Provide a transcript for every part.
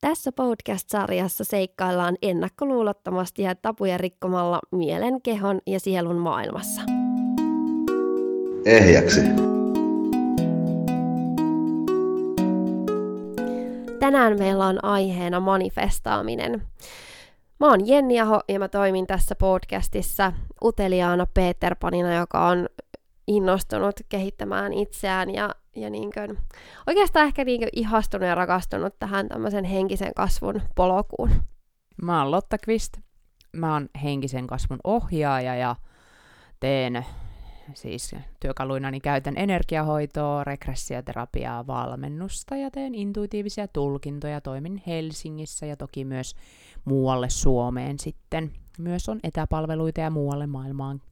Tässä podcast-sarjassa seikkaillaan ennakkoluulottomasti ja tapuja rikkomalla mielen, kehon ja sielun maailmassa. Ehjäksi. Tänään meillä on aiheena manifestaaminen. Mä oon Jenni Aho ja mä toimin tässä podcastissa uteliaana Peterpanina, joka on innostunut kehittämään itseään ja, ja niin kuin, oikeastaan ehkä niin kuin ihastunut ja rakastunut tähän tämmöisen henkisen kasvun polkuun. Mä oon Lotta Kvist. Mä oon henkisen kasvun ohjaaja ja teen siis työkaluinani käytän energiahoitoa, regressioterapiaa, valmennusta ja teen intuitiivisia tulkintoja. Toimin Helsingissä ja toki myös muualle Suomeen sitten. Myös on etäpalveluita ja muualle maailmaan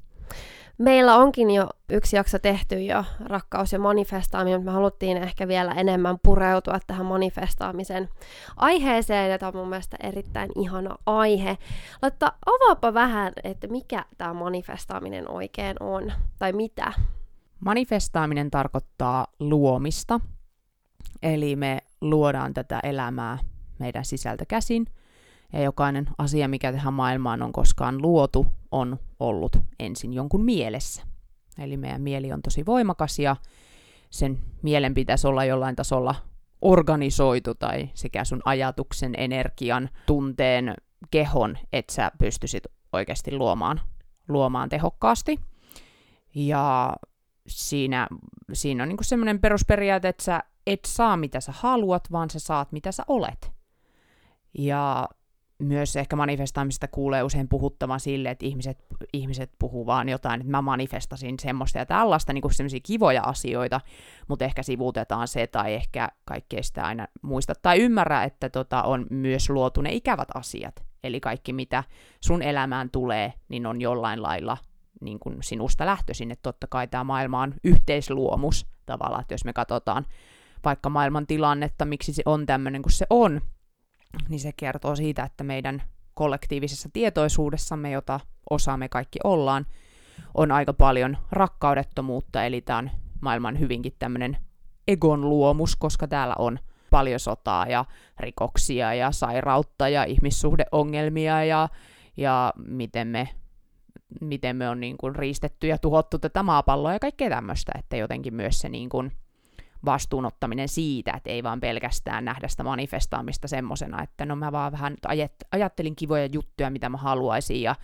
Meillä onkin jo yksi jakso tehty jo, rakkaus ja manifestaaminen, mutta me haluttiin ehkä vielä enemmän pureutua tähän manifestaamisen aiheeseen, ja tämä on mun mielestä erittäin ihana aihe. Mutta avaapa vähän, että mikä tämä manifestaaminen oikein on, tai mitä? Manifestaaminen tarkoittaa luomista, eli me luodaan tätä elämää meidän sisältä käsin – ja jokainen asia, mikä tähän maailmaan on koskaan luotu, on ollut ensin jonkun mielessä. Eli meidän mieli on tosi voimakas ja sen mielen pitäisi olla jollain tasolla organisoitu tai sekä sun ajatuksen, energian, tunteen, kehon, että sä pystyisit oikeasti luomaan, luomaan tehokkaasti. Ja siinä, siinä on niinku semmoinen perusperiaate, että sä et saa mitä sä haluat, vaan sä saat mitä sä olet. Ja myös ehkä manifestaamisesta kuulee usein puhuttavan sille, että ihmiset, ihmiset puhuu vaan jotain, että mä manifestasin semmoista ja tällaista, niin semmoisia kivoja asioita, mutta ehkä sivuutetaan se tai ehkä kaikkea sitä aina muista tai ymmärrä, että tota, on myös luotu ne ikävät asiat. Eli kaikki, mitä sun elämään tulee, niin on jollain lailla niin kuin sinusta lähtöisin, että totta kai tämä maailma on yhteisluomus tavallaan, että jos me katsotaan vaikka maailman tilannetta, miksi se on tämmöinen kuin se on, niin se kertoo siitä, että meidän kollektiivisessa tietoisuudessamme, jota osaamme kaikki ollaan, on aika paljon rakkaudettomuutta, eli tämä on maailman hyvinkin tämmöinen egon luomus, koska täällä on paljon sotaa ja rikoksia ja sairautta ja ihmissuhdeongelmia ja, ja miten me miten me on niin kuin riistetty ja tuhottu tätä maapalloa ja kaikkea tämmöistä, että jotenkin myös se niin kuin vastuunottaminen siitä, että ei vaan pelkästään nähdä sitä manifestaamista semmosena, että no mä vaan vähän ajattelin kivoja juttuja, mitä mä haluaisin ja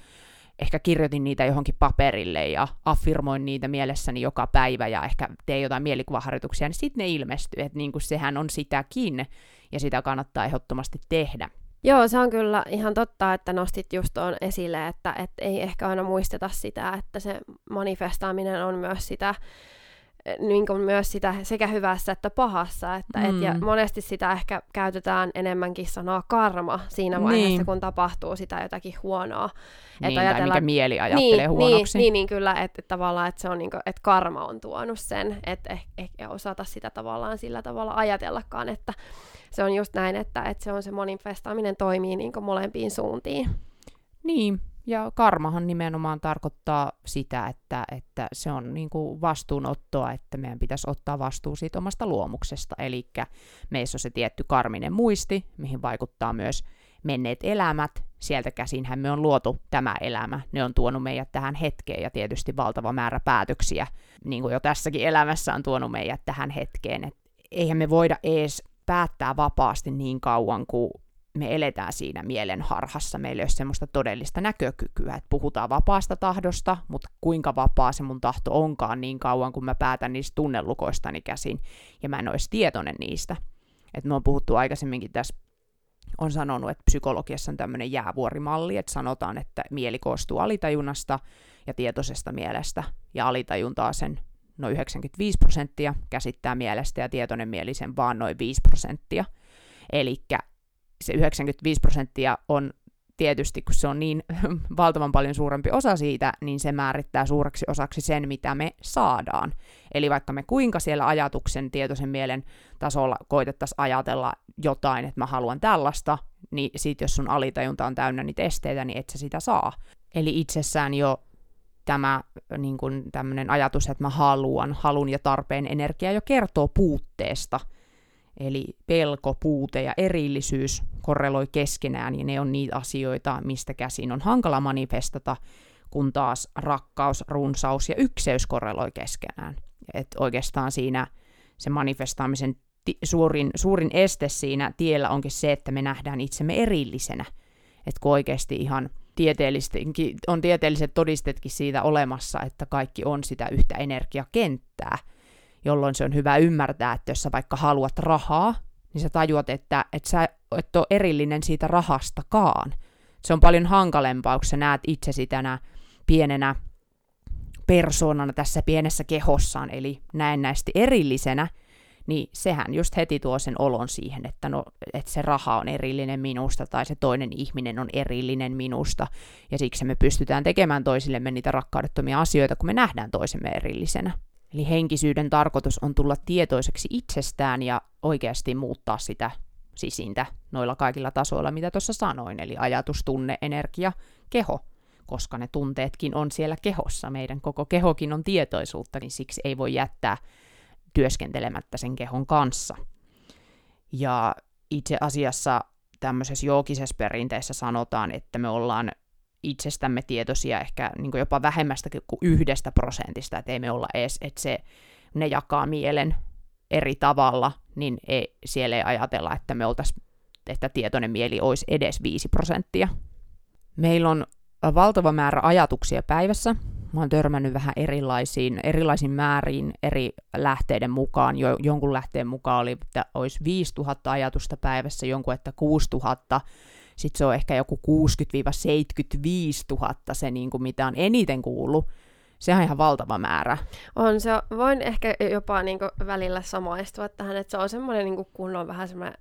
ehkä kirjoitin niitä johonkin paperille ja affirmoin niitä mielessäni joka päivä ja ehkä tein jotain mielikuvaharjoituksia, niin sitten ne ilmestyy, että niin kuin sehän on sitäkin ja sitä kannattaa ehdottomasti tehdä. Joo, se on kyllä ihan totta, että nostit just tuon esille, että, että ei ehkä aina muisteta sitä, että se manifestaaminen on myös sitä niin kuin myös sitä sekä hyvässä että pahassa. Että, mm. et, ja mm. monesti sitä ehkä käytetään enemmänkin sanaa karma siinä vaiheessa, niin. kun tapahtuu sitä jotakin huonoa. Niin, että tai mikä mieli ajattelee niin, huonoksi. Niin, niin, niin kyllä, että, että tavallaan että se on niin kuin, että karma on tuonut sen, että ehkä eh, osata sitä tavallaan sillä tavalla ajatellakaan, että se on just näin, että, että se on se manifestaaminen toimii niin kuin molempiin suuntiin. Niin, ja karmahan nimenomaan tarkoittaa sitä, että, että se on niin kuin vastuunottoa, että meidän pitäisi ottaa vastuu siitä omasta luomuksesta. Eli meissä on se tietty karminen muisti, mihin vaikuttaa myös menneet elämät. Sieltä käsinhän me on luotu tämä elämä. Ne on tuonut meidät tähän hetkeen ja tietysti valtava määrä päätöksiä, niin kuin jo tässäkin elämässä on tuonut meidät tähän hetkeen. Et eihän me voida edes päättää vapaasti niin kauan kuin me eletään siinä mielen harhassa, meillä ei ole semmoista todellista näkökykyä, että puhutaan vapaasta tahdosta, mutta kuinka vapaa se mun tahto onkaan niin kauan, kun mä päätän niistä tunnelukoistani käsin, ja mä en olisi tietoinen niistä. Että me on puhuttu aikaisemminkin tässä, on sanonut, että psykologiassa on tämmöinen jäävuorimalli, että sanotaan, että mieli koostuu alitajunnasta ja tietoisesta mielestä, ja alitajuntaa sen noin 95 prosenttia käsittää mielestä, ja tietoinen mieli sen vaan noin 5 prosenttia. Eli se 95 prosenttia on tietysti, kun se on niin valtavan paljon suurempi osa siitä, niin se määrittää suureksi osaksi sen, mitä me saadaan. Eli vaikka me kuinka siellä ajatuksen, tietoisen mielen tasolla koitettaisiin ajatella jotain, että mä haluan tällaista, niin sit jos sun alitajunta on täynnä niitä esteitä, niin et sä sitä saa. Eli itsessään jo tämä niin tämmöinen ajatus, että mä haluan, halun ja tarpeen energia jo kertoo puutteesta – Eli pelko, puute ja erillisyys korreloi keskenään, ja ne on niitä asioita, mistä käsin on hankala manifestata, kun taas rakkaus, runsaus ja ykseys korreloi keskenään. Et oikeastaan siinä se manifestaamisen ti- suurin, suurin este siinä tiellä onkin se, että me nähdään itsemme erillisenä. Että kun oikeasti ihan on tieteelliset todistetkin siitä olemassa, että kaikki on sitä yhtä energiakenttää, jolloin se on hyvä ymmärtää, että jos sä vaikka haluat rahaa, niin sä tajuat, että, että sä et ole erillinen siitä rahastakaan. Se on paljon hankalempaa, kun sä näet itsesi tänä pienenä persoonana tässä pienessä kehossaan, eli näennäisesti erillisenä, niin sehän just heti tuo sen olon siihen, että, no, että se raha on erillinen minusta tai se toinen ihminen on erillinen minusta, ja siksi me pystytään tekemään toisillemme niitä rakkaudettomia asioita, kun me nähdään toisemme erillisenä. Eli henkisyyden tarkoitus on tulla tietoiseksi itsestään ja oikeasti muuttaa sitä sisintä noilla kaikilla tasoilla, mitä tuossa sanoin, eli ajatus, tunne, energia, keho, koska ne tunteetkin on siellä kehossa. Meidän koko kehokin on tietoisuutta, niin siksi ei voi jättää työskentelemättä sen kehon kanssa. Ja itse asiassa tämmöisessä joogisessa perinteessä sanotaan, että me ollaan itsestämme tietoisia ehkä niin jopa vähemmästä kuin yhdestä prosentista, että ei me olla edes, että se, ne jakaa mielen eri tavalla, niin ei, siellä ei ajatella, että me oltaisiin, että tietoinen mieli olisi edes 5 prosenttia. Meillä on valtava määrä ajatuksia päivässä, mä oon törmännyt vähän erilaisiin, erilaisiin määriin eri lähteiden mukaan. Jo, jonkun lähteen mukaan oli, että olisi 5000 ajatusta päivässä, jonkun, että 6000. Sitten se on ehkä joku 60-75 000 se, niin kuin mitä on eniten kuullut. Se on ihan valtava määrä. On se, voin ehkä jopa niin kuin välillä samaistua tähän, että se on semmoinen niin kunnon vähän semmoinen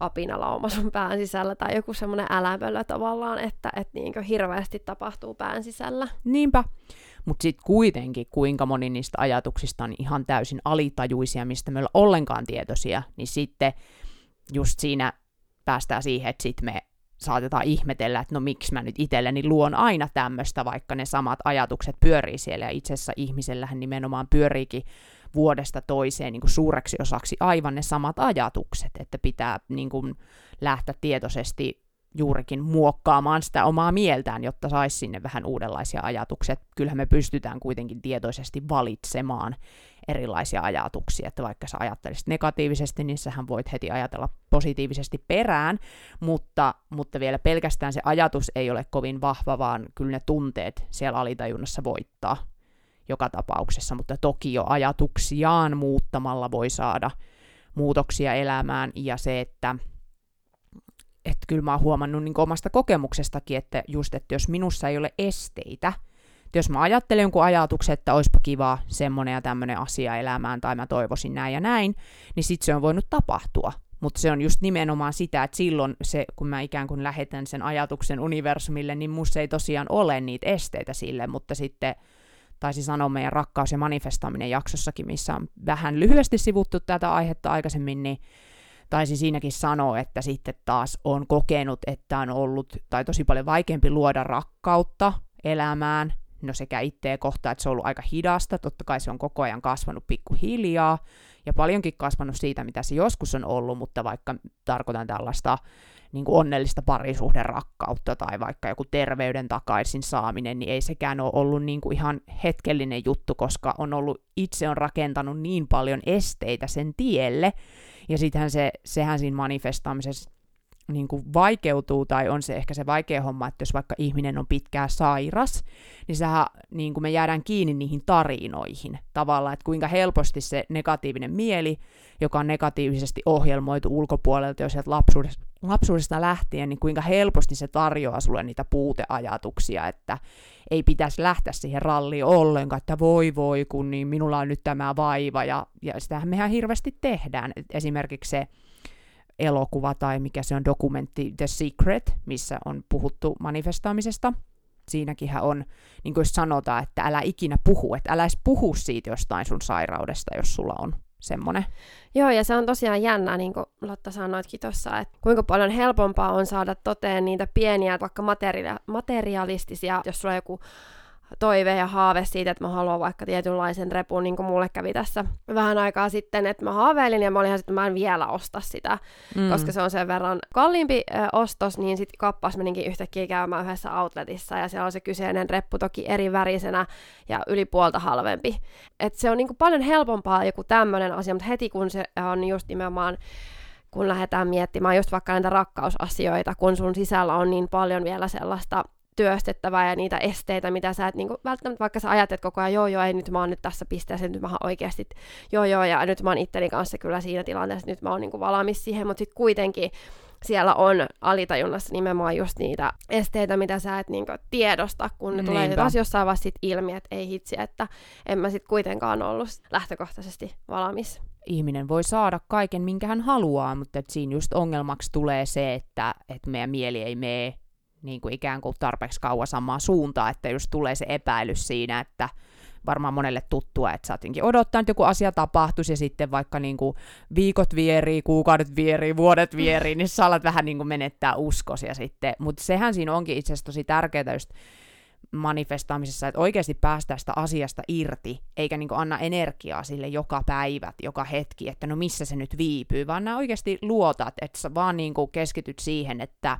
apinalauma sun pään sisällä tai joku semmoinen älämöllä tavallaan, että et niinkö hirveästi tapahtuu pään sisällä. Niinpä. Mutta sitten kuitenkin, kuinka moni niistä ajatuksista on ihan täysin alitajuisia, mistä me ollaan ollenkaan tietoisia, niin sitten just siinä päästään siihen, että sitten me saatetaan ihmetellä, että no miksi mä nyt itselleni luon aina tämmöistä, vaikka ne samat ajatukset pyörii siellä, ja itse asiassa ihmisellähän nimenomaan pyöriikin vuodesta toiseen niin kuin suureksi osaksi aivan ne samat ajatukset, että pitää niin kuin, lähteä tietoisesti juurikin muokkaamaan sitä omaa mieltään, jotta saisi sinne vähän uudenlaisia ajatuksia. Kyllähän me pystytään kuitenkin tietoisesti valitsemaan erilaisia ajatuksia, että vaikka sä ajattelisit negatiivisesti, niin sähän voit heti ajatella positiivisesti perään, mutta, mutta vielä pelkästään se ajatus ei ole kovin vahva, vaan kyllä ne tunteet siellä alitajunnassa voittaa joka tapauksessa, mutta toki jo ajatuksiaan muuttamalla voi saada muutoksia elämään, ja se, että että kyllä mä oon huomannut niin omasta kokemuksestakin, että just, että jos minussa ei ole esteitä, jos mä ajattelen jonkun ajatuksen, että olisipa kiva semmoinen ja tämmöinen asia elämään, tai mä toivoisin näin ja näin, niin sit se on voinut tapahtua. Mutta se on just nimenomaan sitä, että silloin se, kun mä ikään kuin lähetän sen ajatuksen universumille, niin musta ei tosiaan ole niitä esteitä sille, mutta sitten taisi sanoa meidän rakkaus- ja manifestaaminen jaksossakin, missä on vähän lyhyesti sivuttu tätä aihetta aikaisemmin, niin taisi siinäkin sanoa, että sitten taas on kokenut, että on ollut tai tosi paljon vaikeampi luoda rakkautta elämään, no sekä itseä kohtaan, että se on ollut aika hidasta, totta kai se on koko ajan kasvanut pikkuhiljaa, ja paljonkin kasvanut siitä, mitä se joskus on ollut, mutta vaikka tarkoitan tällaista niin kuin onnellista parisuhden rakkautta tai vaikka joku terveyden takaisin saaminen, niin ei sekään ole ollut niin kuin ihan hetkellinen juttu, koska on ollut, itse on rakentanut niin paljon esteitä sen tielle, ja sittenhän se, sehän siinä manifestaamisessa niin kuin vaikeutuu, tai on se ehkä se vaikea homma, että jos vaikka ihminen on pitkään sairas, niin sehän, niin kuin me jäädään kiinni niihin tarinoihin tavallaan, että kuinka helposti se negatiivinen mieli, joka on negatiivisesti ohjelmoitu ulkopuolelta jo sieltä lapsuudesta, lapsuudesta lähtien, niin kuinka helposti se tarjoaa sulle niitä puuteajatuksia, että ei pitäisi lähteä siihen ralliin ollenkaan, että voi voi, kun niin minulla on nyt tämä vaiva, ja, ja sitähän mehän hirveästi tehdään. Et esimerkiksi se elokuva tai mikä se on dokumentti The Secret, missä on puhuttu manifestaamisesta. Siinäkin on, niin kuin sanotaan, että älä ikinä puhu, että älä edes puhu siitä jostain sun sairaudesta, jos sulla on semmoinen. Joo, ja se on tosiaan jännä, niin kuin Lotta sanoitkin tuossa, että kuinka paljon helpompaa on saada toteen niitä pieniä, vaikka materia- materialistisia, jos sulla on joku toive ja haave siitä, että mä haluan vaikka tietynlaisen repun, niin kuin mulle kävi tässä vähän aikaa sitten, että mä haaveilin ja mä olin että mä en vielä osta sitä, mm. koska se on sen verran kalliimpi ö, ostos, niin sitten kappas meninkin yhtäkkiä käymään yhdessä outletissa ja siellä on se kyseinen reppu toki eri värisenä ja yli puolta halvempi. Et se on niin kuin paljon helpompaa joku tämmöinen asia, mutta heti kun se on just nimenomaan kun lähdetään miettimään just vaikka näitä rakkausasioita, kun sun sisällä on niin paljon vielä sellaista työstettävää ja niitä esteitä, mitä sä et niin kuin, välttämättä, vaikka sä ajattelet koko ajan, joo joo, ei nyt mä oon nyt tässä pisteessä, nyt mä oikeasti, joo joo, ja nyt mä oon itteni kanssa kyllä siinä tilanteessa, nyt mä oon niin kuin valmis siihen, mutta sitten kuitenkin siellä on alitajunnassa nimenomaan just niitä esteitä, mitä sä et niinku tiedosta, kun ne tulee taas jossain vaiheessa sit ilmi, että ei hitsi, että en mä sit kuitenkaan ollut lähtökohtaisesti valmis. Ihminen voi saada kaiken, minkä hän haluaa, mutta et siinä just ongelmaksi tulee se, että, että meidän mieli ei mene niin kuin ikään kuin tarpeeksi kauan samaa suuntaa, että just tulee se epäilys siinä, että varmaan monelle tuttua, että sä oot odottanut, että joku asia tapahtuisi ja sitten vaikka niin kuin viikot vierii, kuukaudet vierii, vuodet vierii, niin sä alat vähän niin kuin menettää uskosi ja sitten, mutta sehän siinä onkin itse asiassa tosi tärkeää just manifestaamisessa, että oikeasti päästään sitä asiasta irti, eikä niin anna energiaa sille joka päivä, joka hetki, että no missä se nyt viipyy, vaan nämä oikeasti luotat, että sä vaan niin keskityt siihen, että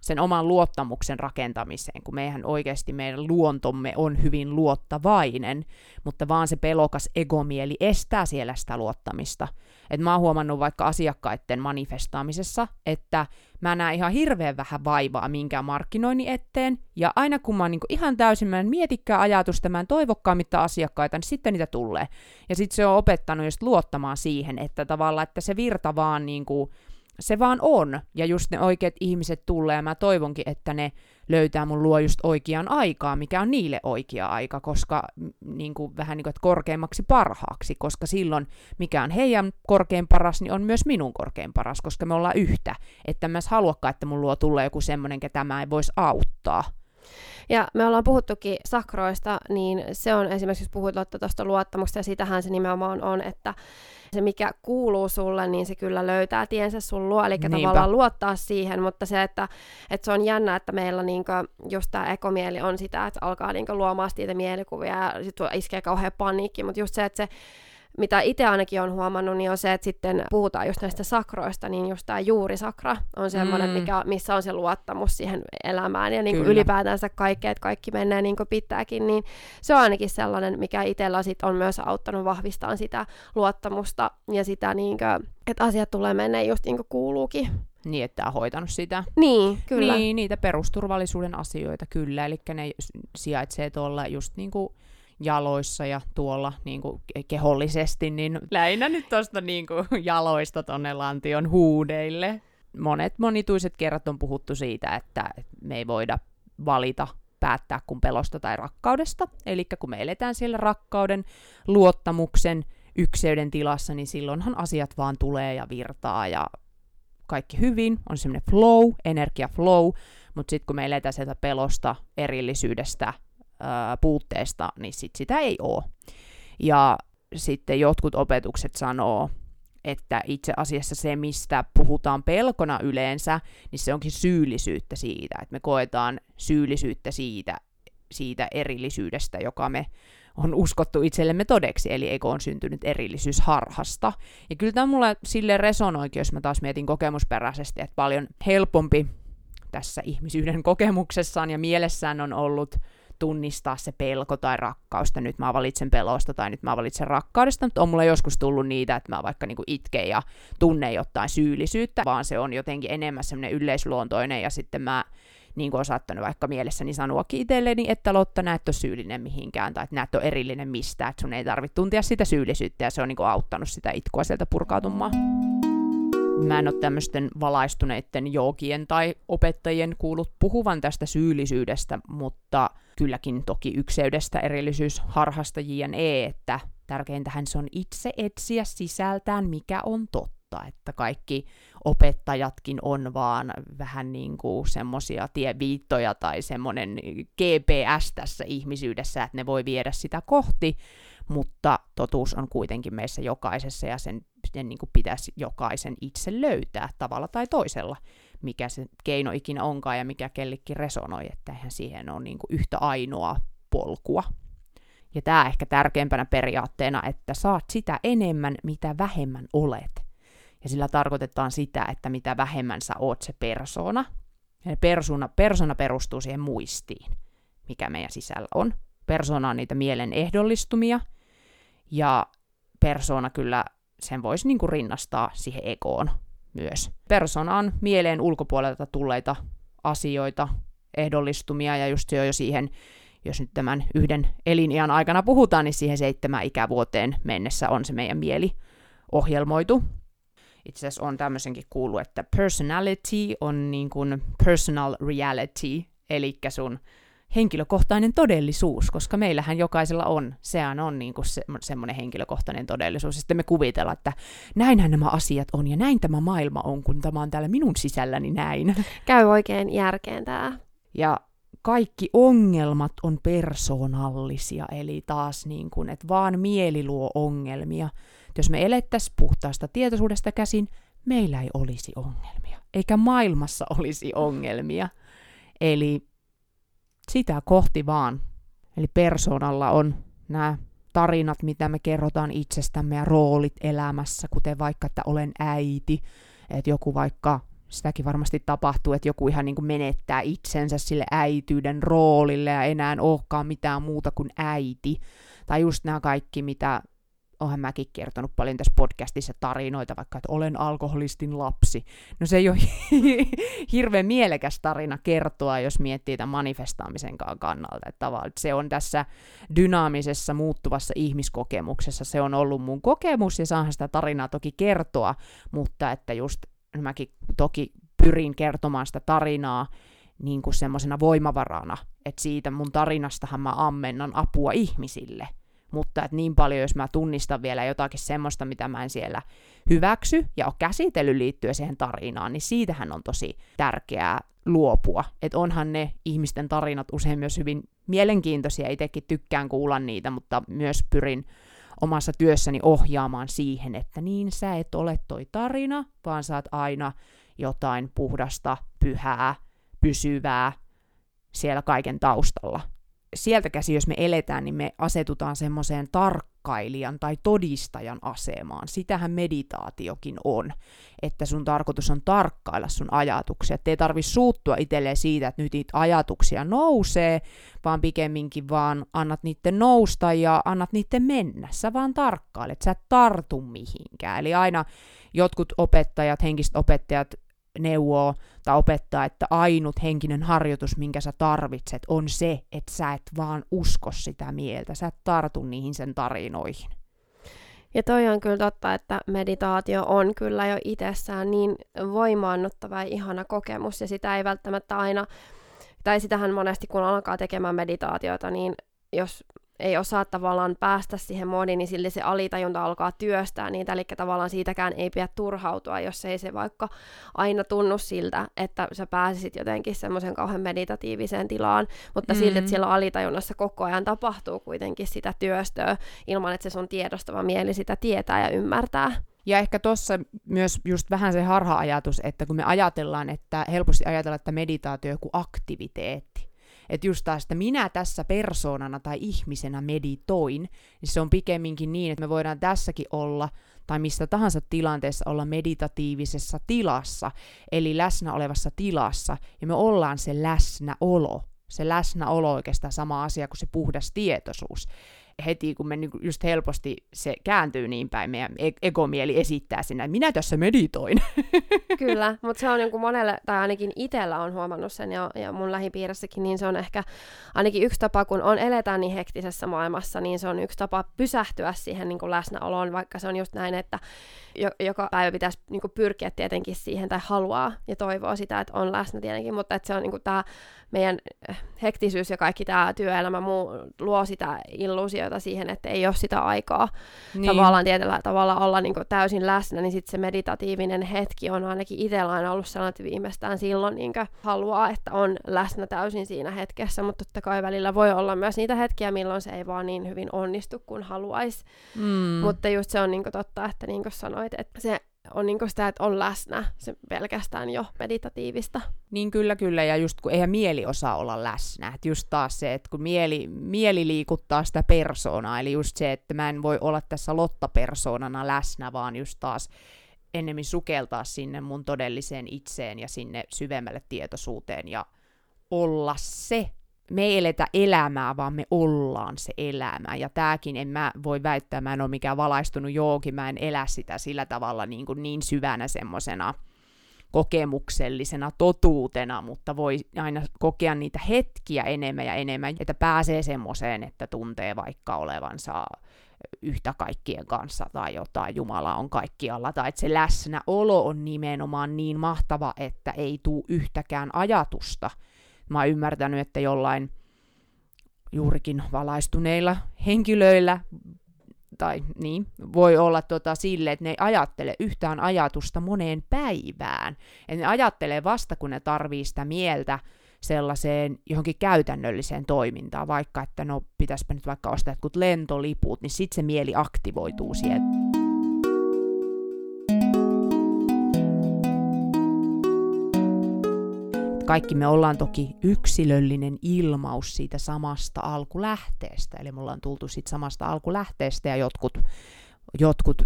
sen oman luottamuksen rakentamiseen, kun meidän oikeasti meidän luontomme on hyvin luottavainen, mutta vaan se pelokas egomieli estää siellä sitä luottamista. Et mä oon huomannut vaikka asiakkaiden manifestaamisessa, että mä näen ihan hirveän vähän vaivaa minkään markkinoinnin eteen, ja aina kun mä oon niin ihan täysin, mä en mietikään ajatusta, mä en toivokkaan mitään asiakkaita, niin sitten niitä tulee. Ja sitten se on opettanut just luottamaan siihen, että tavallaan, että se virta vaan niin kuin se vaan on, ja just ne oikeat ihmiset tulee, ja mä toivonkin, että ne löytää mun luo just oikean aikaa, mikä on niille oikea aika, koska niin kuin, vähän niin kuin, että korkeimmaksi parhaaksi, koska silloin mikä on heidän korkein paras, niin on myös minun korkein paras, koska me ollaan yhtä, että mä haluakaan, että mun luo tulee joku semmoinen, ketä mä ei voisi auttaa. Ja me ollaan puhuttukin sakroista, niin se on esimerkiksi, jos puhut tuosta luottamuksesta, ja sitähän se nimenomaan on, että se mikä kuuluu sulle, niin se kyllä löytää tiensä sun luo, eli Niinpä. tavallaan luottaa siihen, mutta se, että, että se on jännä, että meillä niinku, just tämä ekomieli on sitä, että alkaa niinku luomaan siitä mielikuvia ja sitten iskee kauhean paniikki, mutta just se, että se mitä itse ainakin on huomannut, niin on se, että sitten puhutaan just näistä sakroista, niin just tämä juurisakra on semmoinen, mm. mikä, missä on se luottamus siihen elämään ja niin kuin ylipäätänsä kaikkea, että kaikki menee niin kuin pitääkin, niin se on ainakin sellainen, mikä itsellä sit on myös auttanut vahvistamaan sitä luottamusta ja sitä, niin kuin, että asiat tulee mennä just niin kuin kuuluukin. Niin, että on hoitanut sitä. Niin, kyllä. Niin, niitä perusturvallisuuden asioita, kyllä. Eli ne sijaitsee tuolla just niin kuin jaloissa ja tuolla niin kuin kehollisesti, niin lähinnä nyt tuosta niin kuin jaloista tonne lantion huudeille. Monet monituiset kerrat on puhuttu siitä, että me ei voida valita päättää kun pelosta tai rakkaudesta. Eli kun me eletään siellä rakkauden, luottamuksen, ykseyden tilassa, niin silloinhan asiat vaan tulee ja virtaa ja kaikki hyvin, on semmoinen flow, energia flow, mutta sitten kun me eletään sieltä pelosta, erillisyydestä, puutteesta, niin sit sitä ei ole. Ja sitten jotkut opetukset sanoo, että itse asiassa se, mistä puhutaan pelkona yleensä, niin se onkin syyllisyyttä siitä, että me koetaan syyllisyyttä siitä, siitä erillisyydestä, joka me on uskottu itsellemme todeksi, eli eikö on syntynyt erillisyys harhasta. Ja kyllä tämä mulle sille resonoikin, jos mä taas mietin kokemusperäisesti, että paljon helpompi tässä ihmisyyden kokemuksessaan ja mielessään on ollut tunnistaa se pelko tai rakkaus, nyt mä valitsen pelosta tai nyt mä valitsen rakkaudesta, mutta on mulle joskus tullut niitä, että mä vaikka niinku itken ja tunne jotain syyllisyyttä, vaan se on jotenkin enemmän semmoinen yleisluontoinen ja sitten mä niin kuin on saattanut vaikka mielessäni sanoakin itselleni, että Lotta, näet ole syyllinen mihinkään, tai että näet ole erillinen mistään, että sun ei tarvitse tuntia sitä syyllisyyttä, ja se on niin kuin auttanut sitä itkua sieltä purkautumaan. Mä en ole tämmöisten valaistuneiden joogien tai opettajien kuullut puhuvan tästä syyllisyydestä, mutta kylläkin toki ykseydestä erillisyys harhasta jne, että tärkeintähän se on itse etsiä sisältään, mikä on totta, että kaikki opettajatkin on vaan vähän niin kuin semmoisia tieviittoja tai semmoinen GPS tässä ihmisyydessä, että ne voi viedä sitä kohti, mutta totuus on kuitenkin meissä jokaisessa ja sen, sen niin kuin pitäisi jokaisen itse löytää tavalla tai toisella, mikä se keino ikinä onkaan ja mikä kellikin resonoi, että eihän siihen ole niin kuin yhtä ainoa polkua. Ja tämä ehkä tärkeimpänä periaatteena, että saat sitä enemmän, mitä vähemmän olet. Ja sillä tarkoitetaan sitä, että mitä vähemmän sä oot se persona. Ja persona, persona perustuu siihen muistiin, mikä meidän sisällä on. Persona on niitä mielen ehdollistumia, ja persona kyllä sen voisi niinku rinnastaa siihen ekoon myös. Persona on mieleen ulkopuolelta tulleita asioita, ehdollistumia ja just jo siihen, jos nyt tämän yhden eliniän aikana puhutaan, niin siihen seitsemän ikävuoteen mennessä on se meidän mieli ohjelmoitu. Itse asiassa on tämmöisenkin kuullut, että personality on niin kuin personal reality, eli sun henkilökohtainen todellisuus, koska meillähän jokaisella on, sehän on niin kuin se, semmoinen henkilökohtainen todellisuus. Ja sitten me kuvitellaan, että näinhän nämä asiat on ja näin tämä maailma on, kun tämä on täällä minun sisälläni näin. Käy oikein järkeen tämä. Ja kaikki ongelmat on persoonallisia, eli taas niin kuin, että vaan mieli luo ongelmia. Jos me elettäisiin puhtaasta tietoisuudesta käsin, meillä ei olisi ongelmia, eikä maailmassa olisi ongelmia. Eli sitä kohti vaan. Eli persoonalla on nämä tarinat, mitä me kerrotaan itsestämme ja roolit elämässä, kuten vaikka, että olen äiti, että joku vaikka, sitäkin varmasti tapahtuu, että joku ihan niin kuin menettää itsensä sille äityyden roolille ja enää olekaan mitään muuta kuin äiti. Tai just nämä kaikki, mitä oonhan mäkin kertonut paljon tässä podcastissa tarinoita, vaikka että olen alkoholistin lapsi. No se ei ole hirveän mielekäs tarina kertoa, jos miettii tämän manifestaamisen kannalta. Että tavallaan se on tässä dynaamisessa, muuttuvassa ihmiskokemuksessa, se on ollut mun kokemus ja saahan sitä tarinaa toki kertoa, mutta että just mäkin toki pyrin kertomaan sitä tarinaa niin kuin semmoisena voimavarana, että siitä mun tarinastahan mä ammennan apua ihmisille – mutta että niin paljon, jos mä tunnistan vielä jotakin semmoista, mitä mä en siellä hyväksy ja ole käsitellyt liittyen siihen tarinaan, niin siitähän on tosi tärkeää luopua. Että onhan ne ihmisten tarinat usein myös hyvin mielenkiintoisia, itsekin tykkään kuulla niitä, mutta myös pyrin omassa työssäni ohjaamaan siihen, että niin sä et ole toi tarina, vaan saat aina jotain puhdasta, pyhää, pysyvää siellä kaiken taustalla sieltä käsi, jos me eletään, niin me asetutaan semmoiseen tarkkailijan tai todistajan asemaan. Sitähän meditaatiokin on, että sun tarkoitus on tarkkailla sun ajatuksia. Että ei tarvi suuttua itselleen siitä, että nyt niitä ajatuksia nousee, vaan pikemminkin vaan annat niiden nousta ja annat niiden mennä. Sä vaan tarkkailet, sä et tartu mihinkään. Eli aina jotkut opettajat, henkiset opettajat neuvoo tai opettaa, että ainut henkinen harjoitus, minkä sä tarvitset, on se, että sä et vaan usko sitä mieltä, sä et tartu niihin sen tarinoihin. Ja toi on kyllä totta, että meditaatio on kyllä jo itsessään niin voimaannuttava ja ihana kokemus, ja sitä ei välttämättä aina, tai sitähän monesti kun alkaa tekemään meditaatiota, niin jos ei osaa tavallaan päästä siihen moodiin, niin sille se alitajunta alkaa työstää niitä, eli tavallaan siitäkään ei pidä turhautua, jos ei se vaikka aina tunnu siltä, että sä pääsisit jotenkin semmoisen kauhean meditatiiviseen tilaan, mutta mm-hmm. silti, että siellä alitajunnassa koko ajan tapahtuu kuitenkin sitä työstöä, ilman että se sun tiedostava mieli sitä tietää ja ymmärtää. Ja ehkä tuossa myös just vähän se harha-ajatus, että kun me ajatellaan, että helposti ajatellaan, että meditaatio on joku aktiviteetti, että just taas, että minä tässä persoonana tai ihmisenä meditoin, niin se on pikemminkin niin, että me voidaan tässäkin olla tai missä tahansa tilanteessa olla meditatiivisessa tilassa, eli läsnä olevassa tilassa, ja me ollaan se läsnäolo. Se läsnäolo oikeastaan sama asia kuin se puhdas tietoisuus heti, kun me niinku just helposti se kääntyy niin päin, meidän egomieli esittää sinne, että minä tässä meditoin. Kyllä, mutta se on niin kuin monelle, tai ainakin itsellä on huomannut sen, ja, ja mun lähipiirissäkin, niin se on ehkä ainakin yksi tapa, kun on eletään niin hektisessä maailmassa, niin se on yksi tapa pysähtyä siihen niin kuin läsnäoloon, vaikka se on just näin, että jo, joka päivä pitäisi niin kuin pyrkiä tietenkin siihen, tai haluaa ja toivoo sitä, että on läsnä tietenkin, mutta että se on niin kuin tämä meidän äh, hektisyys ja kaikki tämä työelämä muu luo sitä illuusiota siihen, että ei ole sitä aikaa niin. tavallaan tietyllä tavalla olla niin kuin täysin läsnä, niin sitten se meditatiivinen hetki on ainakin itsellä aina ollut sellainen, että viimeistään silloin niin haluaa, että on läsnä täysin siinä hetkessä, mutta totta kai välillä voi olla myös niitä hetkiä, milloin se ei vaan niin hyvin onnistu kuin haluaisi. Mm. Mutta just se on niin kuin totta, että niin kuin sanoit, että se on niin sitä, että on läsnä, se pelkästään jo meditatiivista. Niin kyllä, kyllä, ja just kun eihän mieli osaa olla läsnä, että just taas se, että kun mieli, mieli liikuttaa sitä persoonaa, eli just se, että mä en voi olla tässä Lotta-persoonana läsnä, vaan just taas ennemmin sukeltaa sinne mun todelliseen itseen ja sinne syvemmälle tietoisuuteen ja olla se. Me ei eletä elämää, vaan me ollaan se elämä. Ja tääkin en mä voi väittää, mä en ole mikään valaistunut jooki, mä en elä sitä sillä tavalla niin, kuin niin syvänä semmosena kokemuksellisena totuutena, mutta voi aina kokea niitä hetkiä enemmän ja enemmän, että pääsee semmoiseen, että tuntee vaikka olevansa yhtä kaikkien kanssa tai jotain, Jumala on kaikkialla, tai että se läsnäolo on nimenomaan niin mahtava, että ei tule yhtäkään ajatusta. Mä oon ymmärtänyt, että jollain juurikin valaistuneilla henkilöillä tai niin, voi olla tota sille, että ne ei ajattele yhtään ajatusta moneen päivään. Et ne ajattelee vasta, kun ne tarvii sitä mieltä sellaiseen johonkin käytännölliseen toimintaan, vaikka että no pitäisipä nyt vaikka ostaa jotkut lentoliput, niin sitten se mieli aktivoituu sieltä. Kaikki me ollaan toki yksilöllinen ilmaus siitä samasta alkulähteestä, eli me ollaan tultu siitä samasta alkulähteestä ja jotkut, jotkut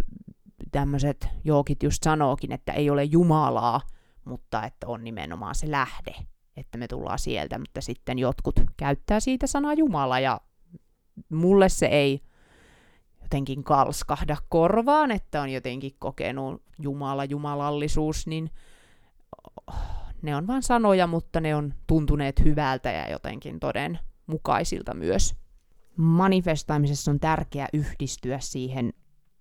tämmöiset jookit just sanookin, että ei ole Jumalaa, mutta että on nimenomaan se lähde että me tullaan sieltä, mutta sitten jotkut käyttää siitä sanaa Jumala, ja mulle se ei jotenkin kalskahda korvaan, että on jotenkin kokenut Jumala, jumalallisuus, niin ne on vain sanoja, mutta ne on tuntuneet hyvältä ja jotenkin toden mukaisilta myös. Manifestaamisessa on tärkeää yhdistyä siihen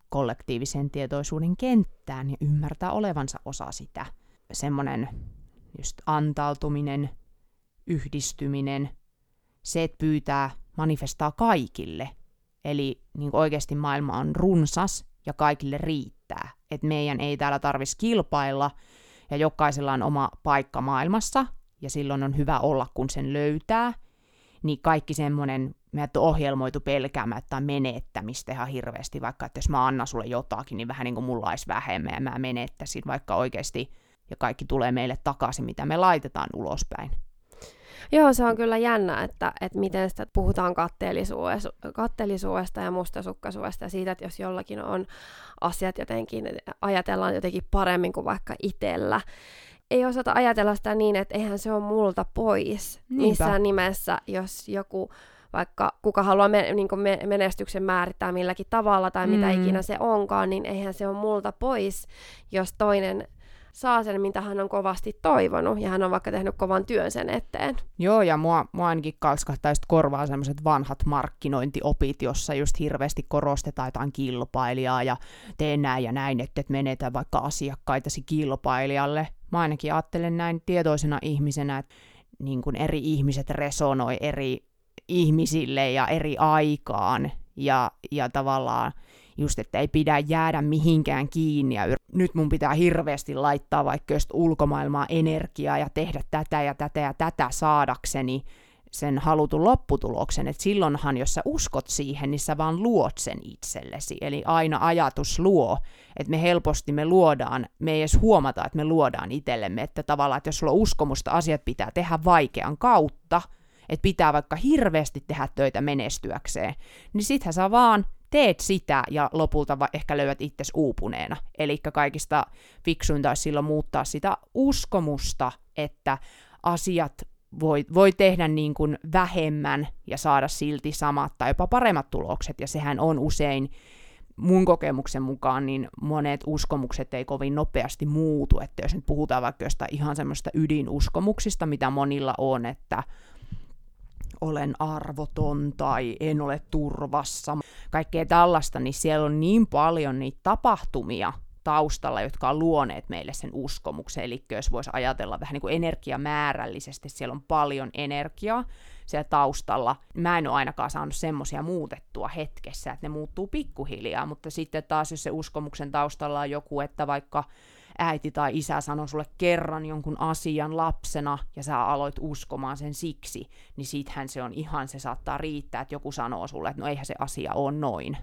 kollektiivisen tietoisuuden kenttään ja ymmärtää olevansa osa sitä. Semmoinen just antautuminen, yhdistyminen, se, että pyytää, manifestaa kaikille. Eli niin oikeasti maailma on runsas ja kaikille riittää. Että meidän ei täällä tarvitsisi kilpailla ja jokaisella on oma paikka maailmassa ja silloin on hyvä olla, kun sen löytää. Niin kaikki semmoinen, meidät on ohjelmoitu pelkäämään tai menettämistä ihan hirveästi, vaikka että jos mä annan sulle jotakin, niin vähän niin kuin mulla olisi vähemmän ja mä menettäisin, vaikka oikeasti ja kaikki tulee meille takaisin, mitä me laitetaan ulospäin. Joo, se on kyllä jännä, että, että miten sitä puhutaan katteellisuudesta, katteellisuudesta ja mustasukkaisuudesta ja siitä, että jos jollakin on asiat jotenkin, ajatellaan jotenkin paremmin kuin vaikka itsellä. Ei osata ajatella sitä niin, että eihän se ole multa pois Niinpä. missään nimessä, jos joku vaikka kuka haluaa me, niin me, menestyksen määrittää milläkin tavalla tai mitä mm. ikinä se onkaan, niin eihän se ole multa pois, jos toinen saa sen, mitä hän on kovasti toivonut, ja hän on vaikka tehnyt kovan työn sen eteen. Joo, ja mua, mua ainakin kalskahtaa korvaa sellaiset vanhat markkinointiopit, jossa just hirveästi korostetaan jotain kilpailijaa, ja tee näin ja näin, että et menetä vaikka asiakkaitasi kilpailijalle. Mä ainakin ajattelen näin tietoisena ihmisenä, että niin eri ihmiset resonoi eri ihmisille ja eri aikaan, ja, ja tavallaan just, että ei pidä jäädä mihinkään kiinni ja nyt mun pitää hirveästi laittaa vaikka just ulkomaailmaa energiaa ja tehdä tätä ja tätä ja tätä saadakseni sen halutun lopputuloksen, että silloinhan, jos sä uskot siihen, niin sä vaan luot sen itsellesi. Eli aina ajatus luo, että me helposti me luodaan, me ei edes huomata, että me luodaan itsellemme, että tavallaan, että jos sulla on uskomusta, asiat pitää tehdä vaikean kautta, että pitää vaikka hirveästi tehdä töitä menestyäkseen, niin sittenhän sä vaan teet sitä ja lopulta va- ehkä löydät itses uupuneena. Eli kaikista fiksuinta olisi silloin muuttaa sitä uskomusta, että asiat voi, voi tehdä niin kuin vähemmän ja saada silti samat tai jopa paremmat tulokset, ja sehän on usein mun kokemuksen mukaan niin monet uskomukset ei kovin nopeasti muutu, että jos nyt puhutaan vaikka jostain ihan semmoista ydinuskomuksista, mitä monilla on, että olen arvoton tai en ole turvassa, kaikkea tällaista, niin siellä on niin paljon niitä tapahtumia taustalla, jotka on luoneet meille sen uskomuksen. Eli jos voisi ajatella vähän niin kuin energiamäärällisesti, siellä on paljon energiaa siellä taustalla. Mä en ole ainakaan saanut semmoisia muutettua hetkessä, että ne muuttuu pikkuhiljaa, mutta sitten taas jos se uskomuksen taustalla on joku, että vaikka äiti tai isä sanoi sulle kerran jonkun asian lapsena ja sä aloit uskomaan sen siksi, niin sittenhän se on ihan, se saattaa riittää, että joku sanoo sulle, että no eihän se asia ole noin.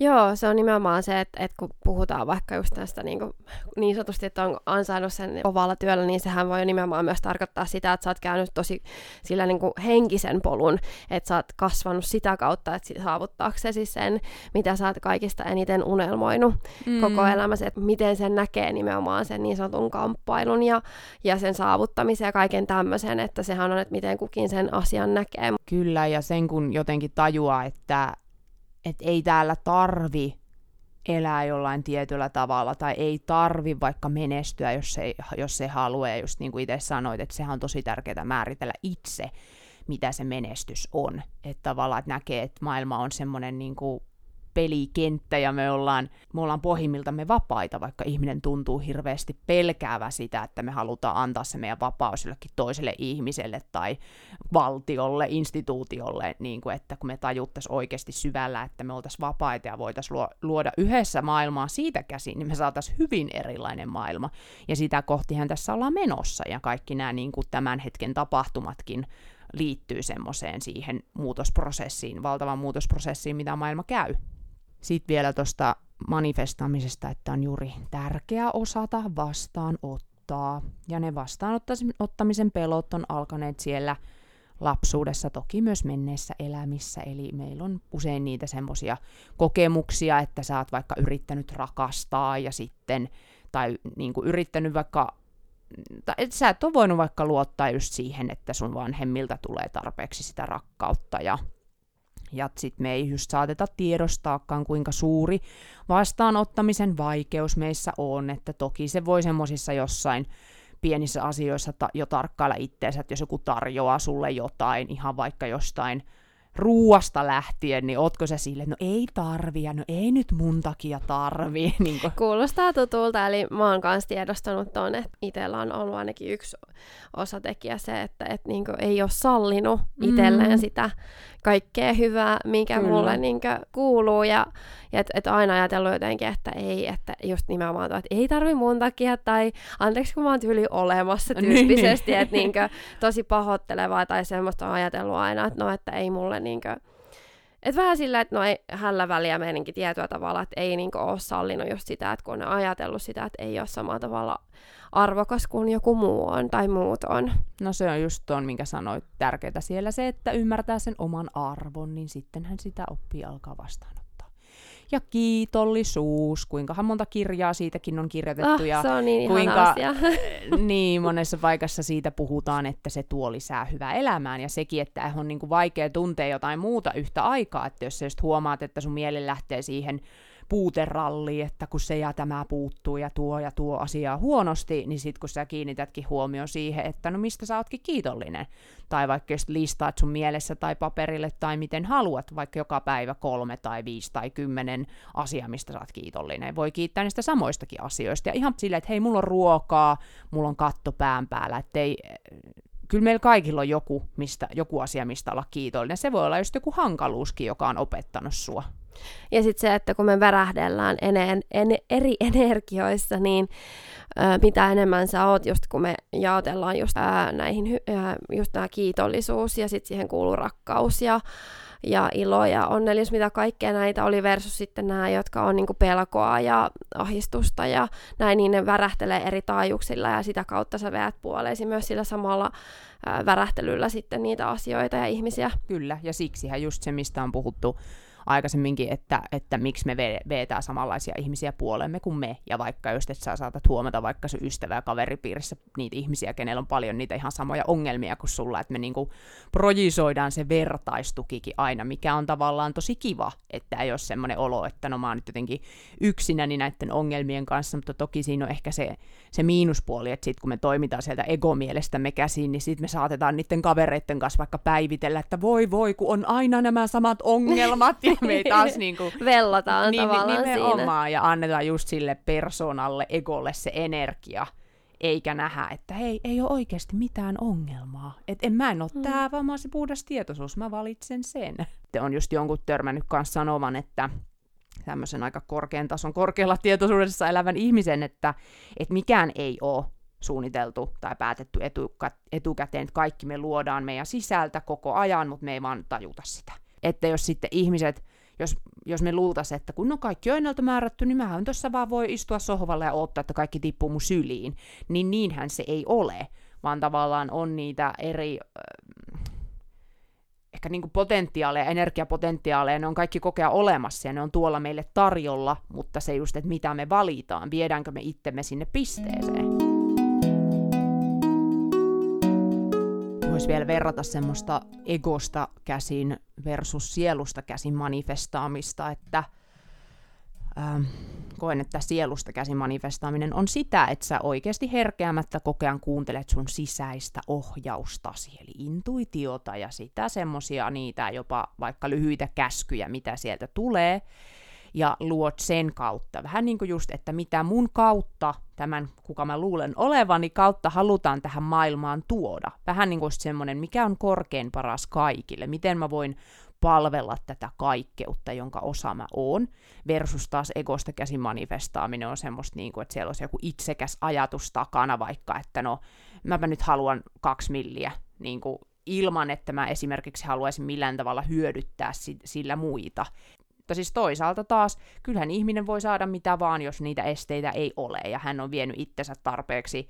Joo, se on nimenomaan se, että, että kun puhutaan vaikka just tästä niin, kuin, niin sanotusti, että on ansainnut sen kovalla työllä, niin sehän voi nimenomaan myös tarkoittaa sitä, että sä oot käynyt tosi sillä niin kuin henkisen polun, että sä oot kasvanut sitä kautta, että saavuttaaksesi sen, mitä sä oot kaikista eniten unelmoinut mm. koko elämässä, että miten sen näkee nimenomaan sen niin sanotun kamppailun ja, ja sen saavuttamisen ja kaiken tämmöisen, että sehän on, että miten kukin sen asian näkee. Kyllä, ja sen kun jotenkin tajuaa, että että ei täällä tarvi elää jollain tietyllä tavalla, tai ei tarvi vaikka menestyä, jos ei, jos ei halua, ja just niin kuin itse sanoit, että sehän on tosi tärkeää määritellä itse, mitä se menestys on. Että tavallaan että näkee, että maailma on semmoinen niin kuin pelikenttä ja me ollaan, me ollaan pohjimmiltamme vapaita, vaikka ihminen tuntuu hirveästi pelkäävä sitä, että me halutaan antaa se meidän vapaus jollekin toiselle ihmiselle tai valtiolle, instituutiolle, niin kuin, että kun me tajuttaisiin oikeasti syvällä, että me oltaisiin vapaita ja voitaisiin luoda yhdessä maailmaa siitä käsin, niin me saataisiin hyvin erilainen maailma. Ja sitä kohtihan tässä ollaan menossa ja kaikki nämä niin kuin tämän hetken tapahtumatkin liittyy semmoiseen siihen muutosprosessiin, valtavan muutosprosessiin, mitä maailma käy. Sitten vielä tuosta manifestaamisesta, että on juuri tärkeää osata vastaanottaa. Ja ne vastaanottamisen pelot on alkaneet siellä lapsuudessa, toki myös menneissä elämissä. Eli meillä on usein niitä semmoisia kokemuksia, että sä oot vaikka yrittänyt rakastaa ja sitten, tai niin kuin yrittänyt vaikka tai et sä et ole voinut vaikka luottaa just siihen, että sun vanhemmilta tulee tarpeeksi sitä rakkautta ja ja sitten me ei just saateta tiedostaakaan, kuinka suuri vastaanottamisen vaikeus meissä on, että toki se voi semmoisissa jossain pienissä asioissa ta- jo tarkkailla itseensä, että jos joku tarjoaa sulle jotain, ihan vaikka jostain ruuasta lähtien, niin ootko se sille, no ei tarvi, ja no ei nyt mun takia tarvi. Niin kun... Kuulostaa tutulta, eli mä oon kanssa tiedostanut ton, että itsellä on ollut ainakin yksi osatekijä se, että et niinku ei ole sallinut itselleen mm. sitä kaikkea hyvää, mikä Kyllä. mulle niinku kuuluu, ja, ja että et aina ajatellut jotenkin, että ei, että just nimenomaan että ei tarvi mun takia, tai anteeksi kun mä oon tyyli olemassa niin. tyyppisesti, niin. että niinku, tosi pahoittelevaa, tai semmoista on ajatellut aina, että no, että ei mulle niinkö... Et vähän sillä, että no ei hällä väliä meininkin tietyllä tavalla, että ei niinku ole sallinut just sitä, että kun on ajatellut sitä, että ei ole samalla tavalla arvokas kuin joku muu on tai muut on. No se on just tuon, minkä sanoit, tärkeää siellä se, että ymmärtää sen oman arvon, niin sittenhän sitä oppii alkaa vastaan ja kiitollisuus, kuinkahan monta kirjaa siitäkin on kirjoitettu oh, ja se on niin kuinka asia. niin monessa paikassa siitä puhutaan, että se tuo lisää hyvää elämään. Ja sekin, että on niin kuin vaikea tuntea jotain muuta yhtä aikaa, että jos sä just huomaat, että sun mieli lähtee siihen puuteralli, että kun se ja tämä puuttuu ja tuo ja tuo asiaa huonosti, niin sit kun sä kiinnitätkin huomioon siihen, että no mistä sä ootkin kiitollinen, tai vaikka just listaat sun mielessä tai paperille tai miten haluat, vaikka joka päivä kolme tai viisi tai kymmenen asiaa, mistä sä oot kiitollinen. Voi kiittää niistä samoistakin asioista, ja ihan silleen, että hei, mulla on ruokaa, mulla on katto pään päällä, ettei kyllä meillä kaikilla on joku, mistä, joku asia, mistä olla kiitollinen. Se voi olla just joku hankaluuskin, joka on opettanut sua. Ja sitten se, että kun me värähdellään ene- en- eri energioissa, niin ää, mitä enemmän sä oot, just kun me jaotellaan just ää, näihin, ää, just tämä kiitollisuus ja sitten siihen kuuluu rakkaus ja, ja ilo ja onnellisuus, mitä kaikkea näitä oli versus sitten nämä, jotka on niinku pelkoa ja ahistusta ja näin, niin ne värähtelee eri taajuuksilla ja sitä kautta sä veät puoleesi myös sillä samalla ää, värähtelyllä sitten niitä asioita ja ihmisiä. Kyllä, ja siksihän just se, mistä on puhuttu aikaisemminkin, että, että miksi me vetää samanlaisia ihmisiä puolemme kuin me, ja vaikka just, että sä saatat huomata vaikka sun ystävä- ja kaveripiirissä niitä ihmisiä, kenellä on paljon niitä ihan samoja ongelmia kuin sulla, että me niinku projisoidaan se vertaistukikin aina, mikä on tavallaan tosi kiva, että ei ole semmoinen olo, että no mä oon nyt jotenkin yksinäni näiden ongelmien kanssa, mutta toki siinä on ehkä se, se miinuspuoli, että sit kun me toimitaan sieltä egomielestämme käsiin, niin sitten me saatetaan niiden kavereiden kanssa vaikka päivitellä, että voi voi, kun on aina nämä samat ongelmat, ja me ei taas niin kuin, Vellataan niin, tavallaan nimenomaan, siinä. ja annetaan just sille persoonalle, egolle se energia, eikä nähdä, että hei, ei ole oikeasti mitään ongelmaa. Että en mä en ole mm. tää, vaan mä oon se puhdas tietoisuus, mä valitsen sen. Te on just jonkun törmännyt kanssa sanovan, että tämmöisen aika korkean tason korkealla tietoisuudessa elävän ihmisen, että, että mikään ei ole suunniteltu tai päätetty etukäteen, että kaikki me luodaan meidän sisältä koko ajan, mutta me ei vaan tajuta sitä että jos sitten ihmiset jos, jos me luultaisiin, että kun no kaikki on ennalta määrätty, niin mähän tuossa vaan voi istua sohvalle ja odottaa, että kaikki tippuu mun syliin. Niin niinhän se ei ole, vaan tavallaan on niitä eri ehkä niin potentiaaleja, energiapotentiaaleja, ne on kaikki kokea olemassa ja ne on tuolla meille tarjolla, mutta se just, että mitä me valitaan, viedäänkö me itsemme sinne pisteeseen. Voisi vielä verrata semmoista egosta käsin versus sielusta käsin manifestaamista, että ähm, koen, että sielusta käsin manifestaaminen on sitä, että sä oikeasti herkeämättä kokean kuuntelet sun sisäistä ohjaustasi, eli intuitiota ja sitä semmosia niitä jopa vaikka lyhyitä käskyjä, mitä sieltä tulee, ja luot sen kautta. Vähän niin kuin just, että mitä mun kautta, tämän kuka mä luulen olevani kautta halutaan tähän maailmaan tuoda. Vähän niin kuin semmoinen, mikä on korkein paras kaikille, miten mä voin palvella tätä kaikkeutta, jonka osa mä oon, versus taas egosta käsin manifestaaminen on semmoista, niin kuin, että siellä olisi joku itsekäs ajatus takana vaikka, että no, mäpä nyt haluan kaksi milliä, niin kuin, ilman, että mä esimerkiksi haluaisin millään tavalla hyödyttää sillä muita. Mutta siis toisaalta taas, kyllähän ihminen voi saada mitä vaan, jos niitä esteitä ei ole, ja hän on vienyt itsensä tarpeeksi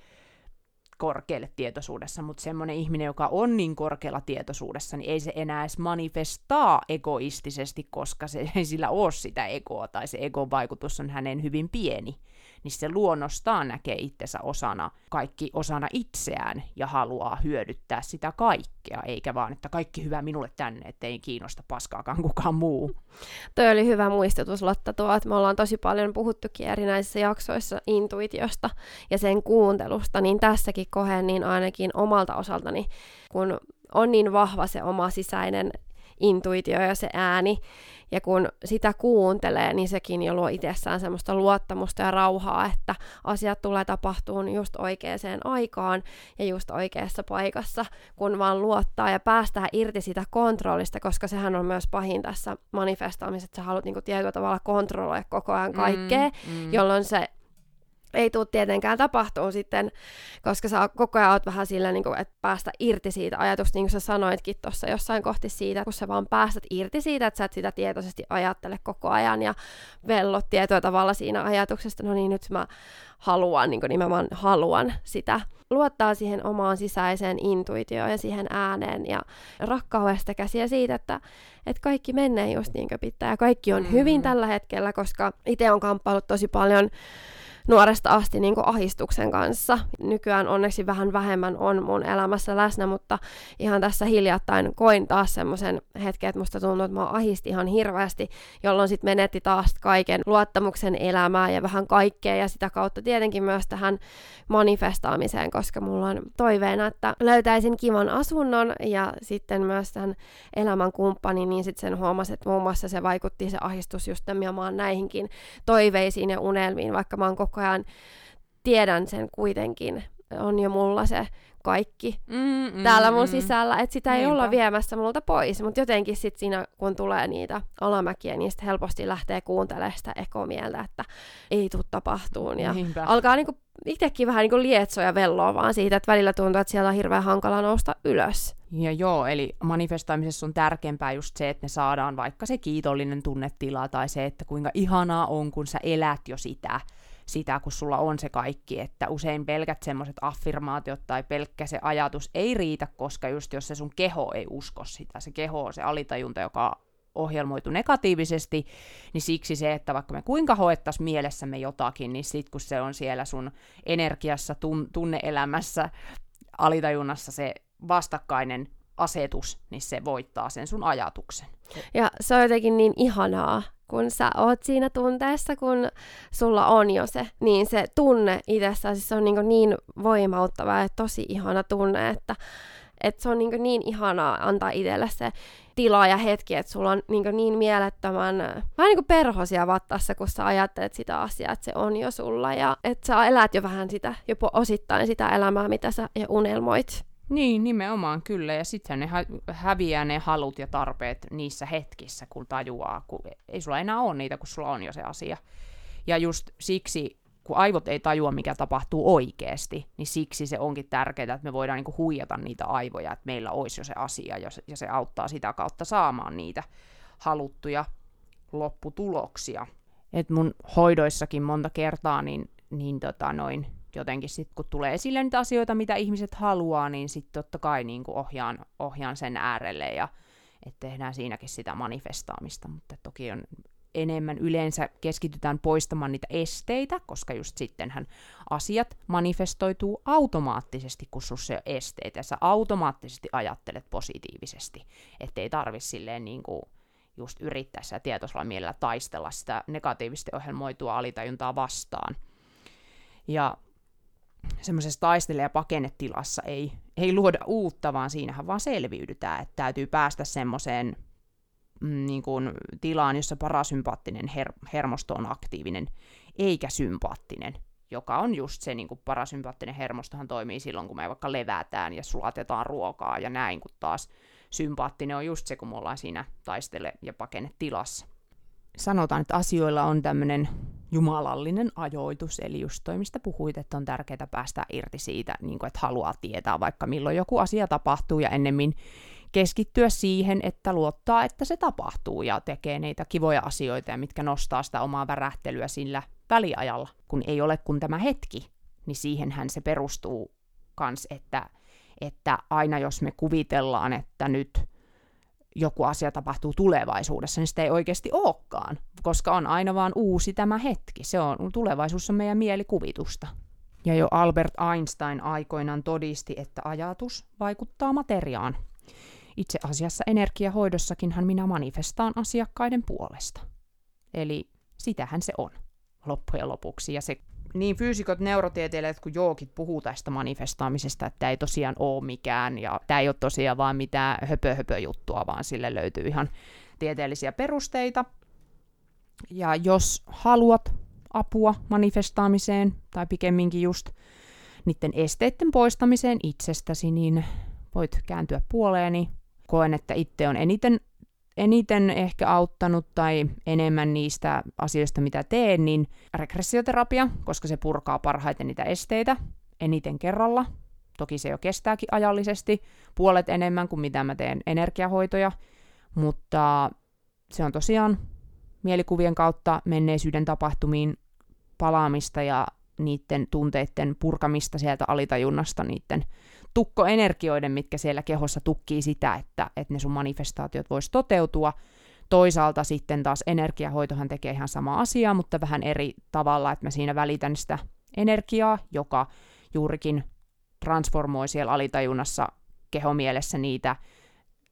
korkealle tietoisuudessa, mutta semmoinen ihminen, joka on niin korkealla tietoisuudessa, niin ei se enää edes manifestaa egoistisesti, koska se ei sillä ole sitä egoa, tai se egon vaikutus on hänen hyvin pieni niin se luonnostaan näkee itsensä osana, kaikki osana itseään ja haluaa hyödyttää sitä kaikkea, eikä vaan, että kaikki hyvä minulle tänne, ettei kiinnosta paskaakaan kukaan muu. Toi oli hyvä muistutus, Lotta, tuo, että me ollaan tosi paljon puhuttukin erinäisissä jaksoissa intuitiosta ja sen kuuntelusta, niin tässäkin kohden niin ainakin omalta osaltani, kun on niin vahva se oma sisäinen intuitio ja se ääni, ja kun sitä kuuntelee, niin sekin jo luo itsessään semmoista luottamusta ja rauhaa, että asiat tulee tapahtuun just oikeaan aikaan ja just oikeassa paikassa, kun vaan luottaa ja päästään irti sitä kontrollista, koska sehän on myös pahin tässä manifestaamisessa, että sä haluat niinku tietyllä tavalla kontrolloida koko ajan mm, kaikkea, mm, mm. jolloin se ei tule tietenkään tapahtuu sitten, koska sä koko ajan oot vähän sillä, niin kuin, että päästä irti siitä ajatusta, niin kuin sä sanoitkin tuossa jossain kohti siitä, kun sä vaan päästät irti siitä, että sä et sitä tietoisesti ajattele koko ajan ja vellot tietoa tavalla siinä ajatuksesta, no niin nyt mä haluan, niin kuin nimenomaan haluan sitä. Luottaa siihen omaan sisäiseen intuitioon ja siihen ääneen ja rakkaudesta käsiä siitä, että, että kaikki menee just niin kuin pitää ja kaikki on hyvin mm. tällä hetkellä, koska itse on kamppailut tosi paljon nuoresta asti niin kuin ahistuksen kanssa. Nykyään onneksi vähän vähemmän on mun elämässä läsnä, mutta ihan tässä hiljattain koin taas semmoisen hetken, että musta tuntuu, että mä ahisti ihan hirveästi, jolloin sitten menetti taas kaiken luottamuksen elämää ja vähän kaikkea ja sitä kautta tietenkin myös tähän manifestaamiseen, koska mulla on toiveena, että löytäisin kivan asunnon ja sitten myös tämän elämän kumppanin, niin sitten sen huomasi, että muun muassa se vaikutti se ahistus just nimenomaan näihinkin toiveisiin ja unelmiin, vaikka mä oon koko koko ajan tiedän sen kuitenkin, on jo mulla se kaikki mm, mm, täällä mun mm. sisällä, että sitä ei Niinpä. olla viemässä multa pois, mutta jotenkin sitten siinä, kun tulee niitä alamäkiä, niin sitten helposti lähtee kuuntelemaan sitä ekomieltä, että ei tule tapahtuun, ja Niinpä. alkaa niinku itsekin vähän niinku lietsoa ja velloa vaan siitä, että välillä tuntuu, että siellä on hirveän hankala nousta ylös. Ja joo, eli manifestaamisessa on tärkeämpää just se, että me saadaan vaikka se kiitollinen tunnetila tai se, että kuinka ihanaa on, kun sä elät jo sitä, sitä, kun sulla on se kaikki, että usein pelkät semmoiset affirmaatiot tai pelkkä se ajatus ei riitä, koska just jos se sun keho ei usko sitä, se keho on se alitajunta, joka ohjelmoitu negatiivisesti, niin siksi se, että vaikka me kuinka hoettaisiin mielessämme jotakin, niin sitten kun se on siellä sun energiassa, tun- tunneelämässä, alitajunnassa se vastakkainen asetus, niin se voittaa sen sun ajatuksen. Ja se on jotenkin niin ihanaa, kun sä oot siinä tunteessa, kun sulla on jo se, niin se tunne itsessään, siis se on niin, niin voimauttava ja tosi ihana tunne, että, että se on niin, niin ihanaa antaa itselle se tila ja hetki, että sulla on niin, niin mielettömän, vähän niin kuin perhosia vattassa, kun sä ajattelet sitä asiaa, että se on jo sulla ja että sä elät jo vähän sitä, jopa osittain sitä elämää, mitä sä jo unelmoit. Niin, nimenomaan kyllä. Ja sitten ne hä- häviää ne halut ja tarpeet niissä hetkissä, kun tajuaa, kun ei sulla enää ole niitä, kun sulla on jo se asia. Ja just siksi, kun aivot ei tajua, mikä tapahtuu oikeasti, niin siksi se onkin tärkeää, että me voidaan niinku huijata niitä aivoja, että meillä olisi jo se asia, ja se, ja se auttaa sitä kautta saamaan niitä haluttuja lopputuloksia. Et mun hoidoissakin monta kertaa, niin, niin tota noin, jotenkin sitten kun tulee esille niitä asioita, mitä ihmiset haluaa, niin sitten totta kai niin ohjaan, ohjaan sen äärelle ja että tehdään siinäkin sitä manifestaamista, mutta toki on enemmän yleensä keskitytään poistamaan niitä esteitä, koska just sittenhän asiat manifestoituu automaattisesti, kun sussa ei ole esteitä, sä automaattisesti ajattelet positiivisesti, ettei tarvi silleen niin kuin just yrittäessä ja tietoisella mielellä taistella sitä negatiivisesti ohjelmoitua alitajuntaa vastaan. Ja semmoisessa taistele- ja pakennetilassa ei, ei luoda uutta, vaan siinähän vaan selviydytään, että täytyy päästä semmoiseen mm, niin kuin, tilaan, jossa parasympaattinen her- hermosto on aktiivinen, eikä sympaattinen, joka on just se niin kuin parasympaattinen hermostohan toimii silloin, kun me vaikka levätään ja sulatetaan ruokaa ja näin, kun taas sympaattinen on just se, kun me ollaan siinä taistele- ja pakennetilassa. Sanotaan, että asioilla on tämmöinen jumalallinen ajoitus, eli just toi, mistä puhuit, että on tärkeää päästä irti siitä, niin kuin, että haluaa tietää vaikka milloin joku asia tapahtuu ja ennemmin keskittyä siihen, että luottaa, että se tapahtuu ja tekee niitä kivoja asioita, mitkä nostaa sitä omaa värähtelyä sillä väliajalla, kun ei ole kun tämä hetki, niin siihenhän se perustuu kans, että, että aina jos me kuvitellaan, että nyt joku asia tapahtuu tulevaisuudessa, niin sitä ei oikeasti olekaan, koska on aina vaan uusi tämä hetki. Se on, tulevaisuus on meidän mielikuvitusta. Ja jo Albert Einstein aikoinaan todisti, että ajatus vaikuttaa materiaan. Itse asiassa energiahoidossakinhan minä manifestaan asiakkaiden puolesta. Eli sitähän se on loppujen lopuksi. Ja se niin fyysikot, neurotieteilijät kuin jookit puhuu tästä manifestaamisesta, että tämä ei tosiaan ole mikään, ja tämä ei ole tosiaan vaan mitään höpö, höpö juttua, vaan sille löytyy ihan tieteellisiä perusteita. Ja jos haluat apua manifestaamiseen, tai pikemminkin just niiden esteiden poistamiseen itsestäsi, niin voit kääntyä puoleeni. Koen, että itse on eniten eniten ehkä auttanut tai enemmän niistä asioista, mitä teen, niin regressioterapia, koska se purkaa parhaiten niitä esteitä eniten kerralla. Toki se jo kestääkin ajallisesti, puolet enemmän kuin mitä mä teen energiahoitoja, mutta se on tosiaan mielikuvien kautta menneisyyden tapahtumiin palaamista ja niiden tunteiden purkamista sieltä alitajunnasta, niiden tukkoenergioiden, mitkä siellä kehossa tukkii sitä, että, että ne sun manifestaatiot vois toteutua. Toisaalta sitten taas energiahoitohan tekee ihan sama asia, mutta vähän eri tavalla, että mä siinä välitän sitä energiaa, joka juurikin transformoi siellä alitajunnassa kehomielessä niitä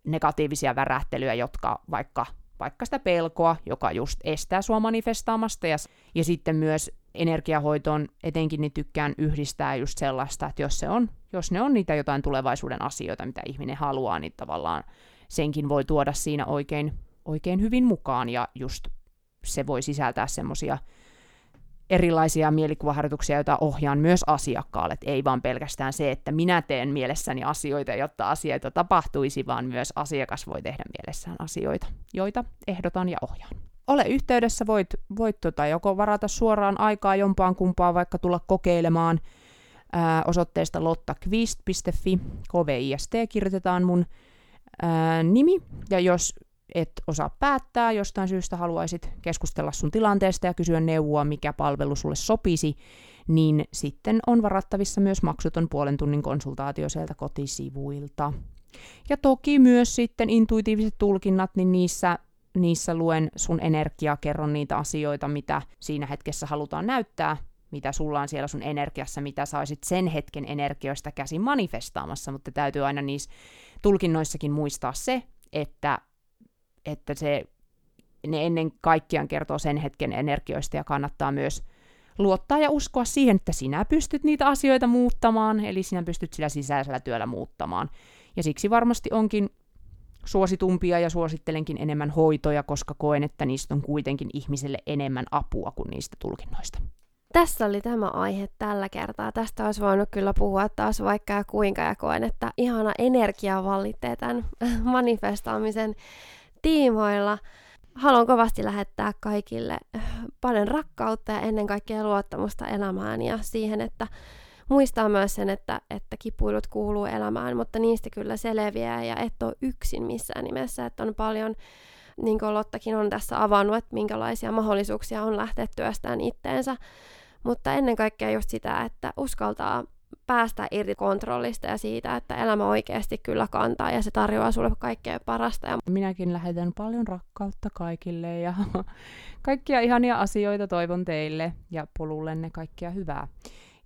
negatiivisia värähtelyjä, jotka vaikka, vaikka sitä pelkoa, joka just estää sua manifestaamasta, ja, ja sitten myös energiahoitoon etenkin niin tykkään yhdistää just sellaista, että jos, se on, jos ne on niitä jotain tulevaisuuden asioita, mitä ihminen haluaa, niin tavallaan senkin voi tuoda siinä oikein, oikein hyvin mukaan, ja just se voi sisältää semmoisia erilaisia mielikuvaharjoituksia, joita ohjaan myös asiakkaalle. Et ei vaan pelkästään se, että minä teen mielessäni asioita, jotta asioita tapahtuisi, vaan myös asiakas voi tehdä mielessään asioita, joita ehdotan ja ohjaan ole yhteydessä, voit, voit tota, joko varata suoraan aikaa jompaan kumpaan, vaikka tulla kokeilemaan ää, osoitteesta lottakvist.fi, KVIST kirjoitetaan mun ää, nimi, ja jos et osaa päättää, jostain syystä haluaisit keskustella sun tilanteesta ja kysyä neuvoa, mikä palvelu sulle sopisi, niin sitten on varattavissa myös maksuton puolen tunnin konsultaatio sieltä kotisivuilta. Ja toki myös sitten intuitiiviset tulkinnat, niin niissä niissä luen sun energiaa, kerron niitä asioita, mitä siinä hetkessä halutaan näyttää, mitä sulla on siellä sun energiassa, mitä sä olisit sen hetken energioista käsin manifestaamassa, mutta täytyy aina niissä tulkinnoissakin muistaa se, että, että se, ne ennen kaikkiaan kertoo sen hetken energioista ja kannattaa myös luottaa ja uskoa siihen, että sinä pystyt niitä asioita muuttamaan, eli sinä pystyt sillä sisäisellä työllä muuttamaan. Ja siksi varmasti onkin suositumpia ja suosittelenkin enemmän hoitoja, koska koen, että niistä on kuitenkin ihmiselle enemmän apua kuin niistä tulkinnoista. Tässä oli tämä aihe tällä kertaa. Tästä olisi voinut kyllä puhua taas vaikka ja kuinka ja koen, että ihana energia vallitsee tämän manifestaamisen tiimoilla. Haluan kovasti lähettää kaikille paljon rakkautta ja ennen kaikkea luottamusta elämään ja siihen, että muistaa myös sen, että, että kipuilut kuuluu elämään, mutta niistä kyllä selviää ja et ole yksin missään nimessä, että on paljon niin kuin Lottakin on tässä avannut, että minkälaisia mahdollisuuksia on lähteä työstään itteensä. Mutta ennen kaikkea just sitä, että uskaltaa päästä irti kontrollista ja siitä, että elämä oikeasti kyllä kantaa ja se tarjoaa sulle kaikkea parasta. Ja... Minäkin lähetän paljon rakkautta kaikille ja kaikkia ihania asioita toivon teille ja polullenne kaikkia hyvää.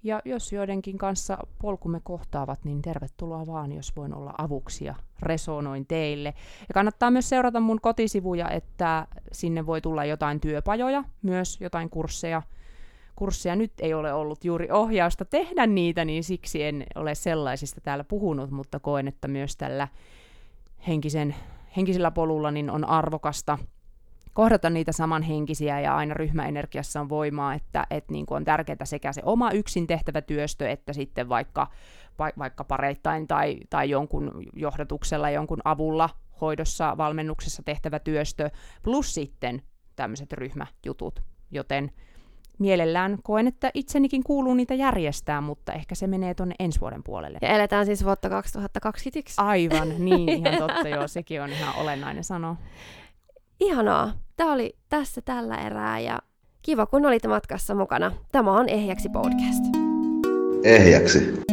Ja jos joidenkin kanssa polkumme kohtaavat, niin tervetuloa vaan, jos voin olla avuksi ja resonoin teille. Ja kannattaa myös seurata mun kotisivuja, että sinne voi tulla jotain työpajoja, myös jotain kursseja, kursseja. Nyt ei ole ollut juuri ohjausta tehdä niitä, niin siksi en ole sellaisista täällä puhunut, mutta koen, että myös tällä henkisen, henkisellä polulla niin on arvokasta kohdata niitä samanhenkisiä ja aina ryhmäenergiassa on voimaa, että, että niin kuin on tärkeää sekä se oma yksin tehtävä työstö, että sitten vaikka, vaikka pareittain tai, tai jonkun johdatuksella, jonkun avulla hoidossa, valmennuksessa tehtävä työstö, plus sitten tämmöiset ryhmäjutut, joten mielellään koen, että itsenikin kuuluu niitä järjestää, mutta ehkä se menee tuonne ensi vuoden puolelle. Ja eletään siis vuotta 2021. Aivan, niin, ihan totta joo, sekin on ihan olennainen sano. Ihanaa. Tämä oli tässä tällä erää ja kiva kun olit matkassa mukana. Tämä on Ehjäksi podcast. Ehjäksi.